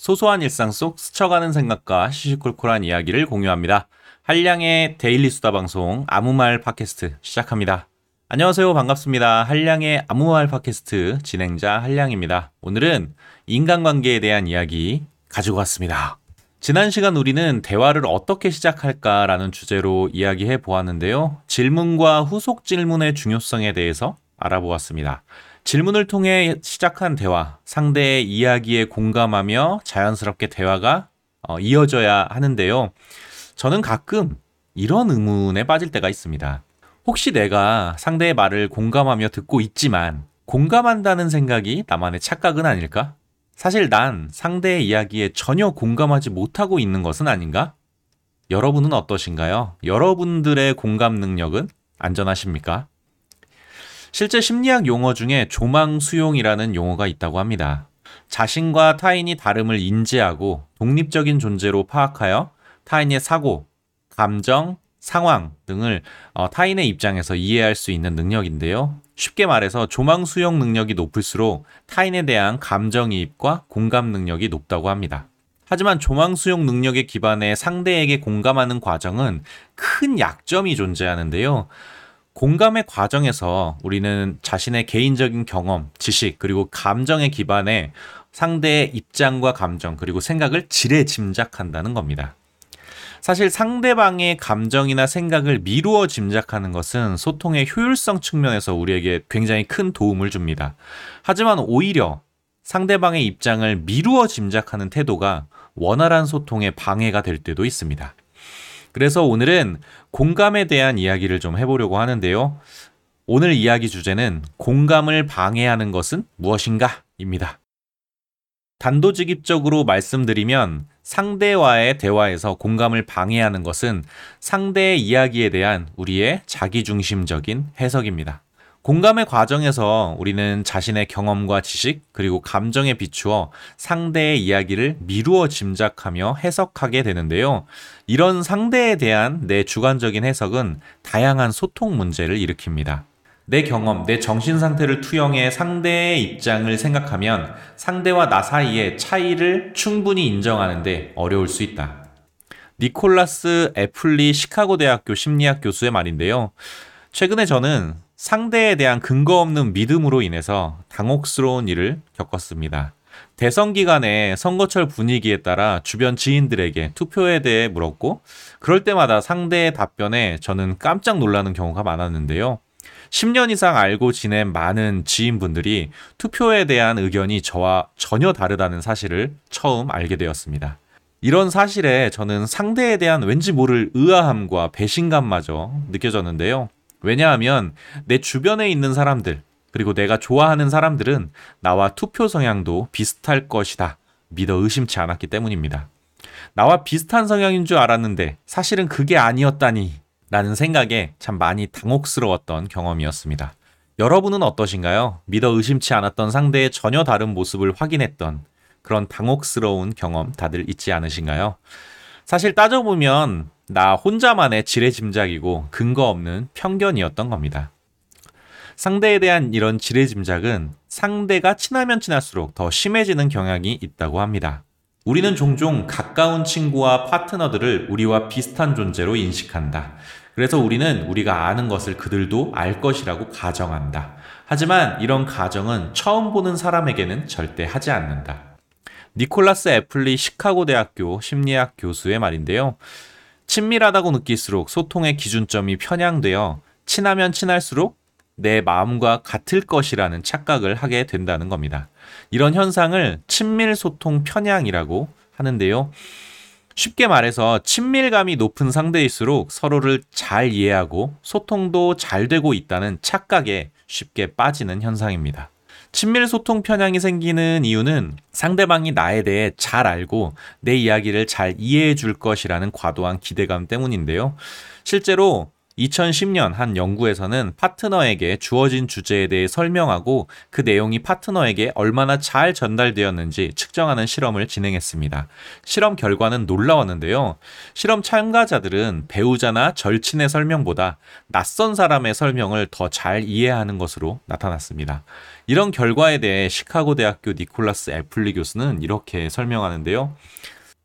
소소한 일상 속 스쳐가는 생각과 시시콜콜한 이야기를 공유합니다. 한량의 데일리 수다 방송 아무 말 팟캐스트 시작합니다. 안녕하세요. 반갑습니다. 한량의 아무 말 팟캐스트 진행자 한량입니다. 오늘은 인간관계에 대한 이야기 가지고 왔습니다. 지난 시간 우리는 대화를 어떻게 시작할까라는 주제로 이야기해 보았는데요. 질문과 후속 질문의 중요성에 대해서 알아보았습니다. 질문을 통해 시작한 대화, 상대의 이야기에 공감하며 자연스럽게 대화가 어, 이어져야 하는데요. 저는 가끔 이런 의문에 빠질 때가 있습니다. 혹시 내가 상대의 말을 공감하며 듣고 있지만 공감한다는 생각이 나만의 착각은 아닐까? 사실 난 상대의 이야기에 전혀 공감하지 못하고 있는 것은 아닌가? 여러분은 어떠신가요? 여러분들의 공감 능력은 안전하십니까? 실제 심리학 용어 중에 조망 수용이라는 용어가 있다고 합니다. 자신과 타인이 다름을 인지하고 독립적인 존재로 파악하여 타인의 사고, 감정, 상황 등을 어, 타인의 입장에서 이해할 수 있는 능력인데요. 쉽게 말해서 조망 수용 능력이 높을수록 타인에 대한 감정이입과 공감 능력이 높다고 합니다. 하지만 조망 수용 능력에 기반해 상대에게 공감하는 과정은 큰 약점이 존재하는데요. 공감의 과정에서 우리는 자신의 개인적인 경험, 지식, 그리고 감정에 기반해 상대의 입장과 감정, 그리고 생각을 지레 짐작한다는 겁니다. 사실 상대방의 감정이나 생각을 미루어 짐작하는 것은 소통의 효율성 측면에서 우리에게 굉장히 큰 도움을 줍니다. 하지만 오히려 상대방의 입장을 미루어 짐작하는 태도가 원활한 소통에 방해가 될 때도 있습니다. 그래서 오늘은 공감에 대한 이야기를 좀 해보려고 하는데요. 오늘 이야기 주제는 공감을 방해하는 것은 무엇인가? 입니다. 단도직입적으로 말씀드리면 상대와의 대화에서 공감을 방해하는 것은 상대의 이야기에 대한 우리의 자기중심적인 해석입니다. 공감의 과정에서 우리는 자신의 경험과 지식 그리고 감정에 비추어 상대의 이야기를 미루어 짐작하며 해석하게 되는데요. 이런 상대에 대한 내 주관적인 해석은 다양한 소통 문제를 일으킵니다. 내 경험, 내 정신 상태를 투영해 상대의 입장을 생각하면 상대와 나 사이의 차이를 충분히 인정하는데 어려울 수 있다. 니콜라스 애플리 시카고 대학교 심리학 교수의 말인데요. 최근에 저는 상대에 대한 근거 없는 믿음으로 인해서 당혹스러운 일을 겪었습니다. 대선 기간에 선거철 분위기에 따라 주변 지인들에게 투표에 대해 물었고, 그럴 때마다 상대의 답변에 저는 깜짝 놀라는 경우가 많았는데요. 10년 이상 알고 지낸 많은 지인분들이 투표에 대한 의견이 저와 전혀 다르다는 사실을 처음 알게 되었습니다. 이런 사실에 저는 상대에 대한 왠지 모를 의아함과 배신감마저 느껴졌는데요. 왜냐하면 내 주변에 있는 사람들, 그리고 내가 좋아하는 사람들은 나와 투표 성향도 비슷할 것이다. 믿어 의심치 않았기 때문입니다. 나와 비슷한 성향인 줄 알았는데 사실은 그게 아니었다니 라는 생각에 참 많이 당혹스러웠던 경험이었습니다. 여러분은 어떠신가요? 믿어 의심치 않았던 상대의 전혀 다른 모습을 확인했던 그런 당혹스러운 경험 다들 있지 않으신가요? 사실 따져보면 나 혼자만의 지레짐작이고 근거 없는 편견이었던 겁니다. 상대에 대한 이런 지레짐작은 상대가 친하면 친할수록 더 심해지는 경향이 있다고 합니다. 우리는 종종 가까운 친구와 파트너들을 우리와 비슷한 존재로 인식한다. 그래서 우리는 우리가 아는 것을 그들도 알 것이라고 가정한다. 하지만 이런 가정은 처음 보는 사람에게는 절대 하지 않는다. 니콜라스 애플리 시카고 대학교 심리학 교수의 말인데요. 친밀하다고 느낄수록 소통의 기준점이 편향되어 친하면 친할수록 내 마음과 같을 것이라는 착각을 하게 된다는 겁니다. 이런 현상을 친밀 소통 편향이라고 하는데요. 쉽게 말해서 친밀감이 높은 상대일수록 서로를 잘 이해하고 소통도 잘 되고 있다는 착각에 쉽게 빠지는 현상입니다. 친밀 소통 편향이 생기는 이유는 상대방이 나에 대해 잘 알고 내 이야기를 잘 이해해 줄 것이라는 과도한 기대감 때문인데요. 실제로 2010년 한 연구에서는 파트너에게 주어진 주제에 대해 설명하고 그 내용이 파트너에게 얼마나 잘 전달되었는지 측정하는 실험을 진행했습니다. 실험 결과는 놀라웠는데요. 실험 참가자들은 배우자나 절친의 설명보다 낯선 사람의 설명을 더 잘 이해하는 것으로 나타났습니다. 이런 결과에 대해 시카고 대학교 니콜라스 애플리 교수는 이렇게 설명하는데요.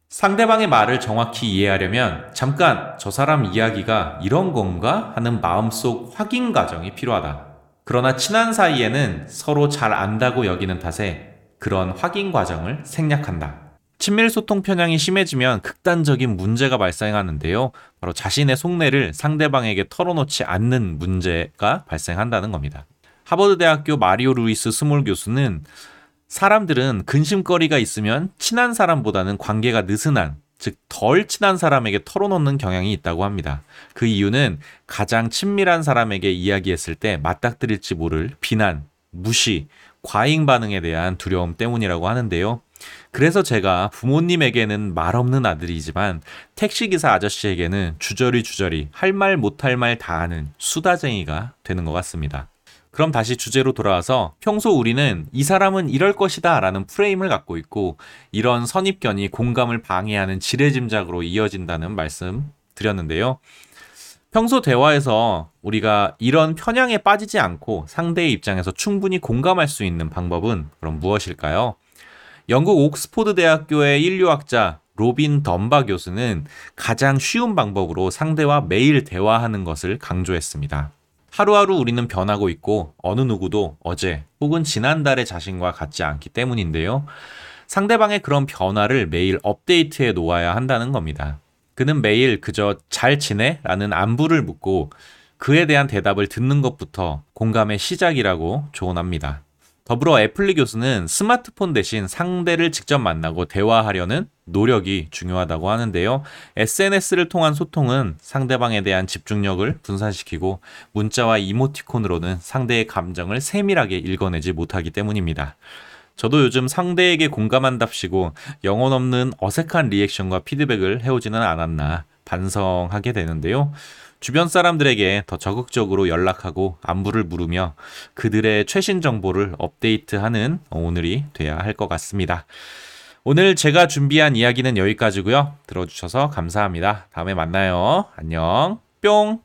상대방의 말을 정확히 이해하려면 잠깐 저 사람 이야기가 이런 건가 하는 마음속 확인 과정이 필요하다. 그러나 친한 사이에는 서로 잘 안다고 여기는 탓에 그런 확인 과정을 생략한다. 친밀 소통 편향이 심해지면 극단적인 문제가 발생하는데요. 바로 자신의 속내를 상대방에게 털어놓지 않는 문제가 발생한다는 겁니다. 하버드 대학교 마리오 루이스 스몰 교수는 사람들은 근심거리가 있으면 친한 사람보다는 관계가 느슨한 즉 덜 친한 사람에게 털어놓는 경향이 있다고 합니다. 그 이유는 가장 친밀한 사람에게 이야기했을 때 맞닥뜨릴지 모를 비난, 무시, 과잉 반응에 대한 두려움 때문이라고 하는데요. 그래서 제가 부모님에게는 말 없는 아들이지만 택시기사 아저씨에게는 주저리 주저리 할 말 못 할 말 다 하는 수다쟁이가 되는 것 같습니다. 그럼 다시 주제로 돌아와서 평소 우리는 이 사람은 이럴 것이다 라는 프레임을 갖고 있고 이런 선입견이 공감을 방해하는 지레짐작으로 이어진다는 말씀 드렸는데요. 평소 대화에서 우리가 이런 편향에 빠지지 않고 상대의 입장에서 충분히 공감할 수 있는 방법은 그럼 무엇일까요? 영국 옥스포드 대학교의 인류학자 로빈 던바 교수는 가장 쉬운 방법으로 상대와 매일 대화하는 것을 강조했습니다. 하루하루 우리는 변하고 있고 어느 누구도 어제 혹은 지난달의 자신과 같지 않기 때문인데요. 상대방의 그런 변화를 매일 업데이트해 놓아야 한다는 겁니다. 그는 매일 그저 잘 지내? 라는 안부를 묻고 그에 대한 대답을 듣는 것부터 공감의 시작이라고 조언합니다. 더불어 애플리 교수는 스마트폰 대신 상대를 직접 만나고 대화하려는 노력이 중요하다고 하는데요. SNS를 통한 소통은 상대방에 대한 집중력을 분산시키고 문자와 이모티콘으로는 상대의 감정을 세밀하게 읽어내지 못하기 때문입니다. 저도 요즘 상대에게 공감한답시고 영혼 없는 어색한 리액션과 피드백을 해오지는 않았나 반성하게 되는데요. 주변 사람들에게 더 적극적으로 연락하고 안부를 물으며 그들의 최신 정보를 업데이트하는 오늘이 돼야 할 것 같습니다. 오늘 제가 준비한 이야기는 여기까지고요. 들어주셔서 감사합니다. 다음에 만나요. 안녕. 뿅.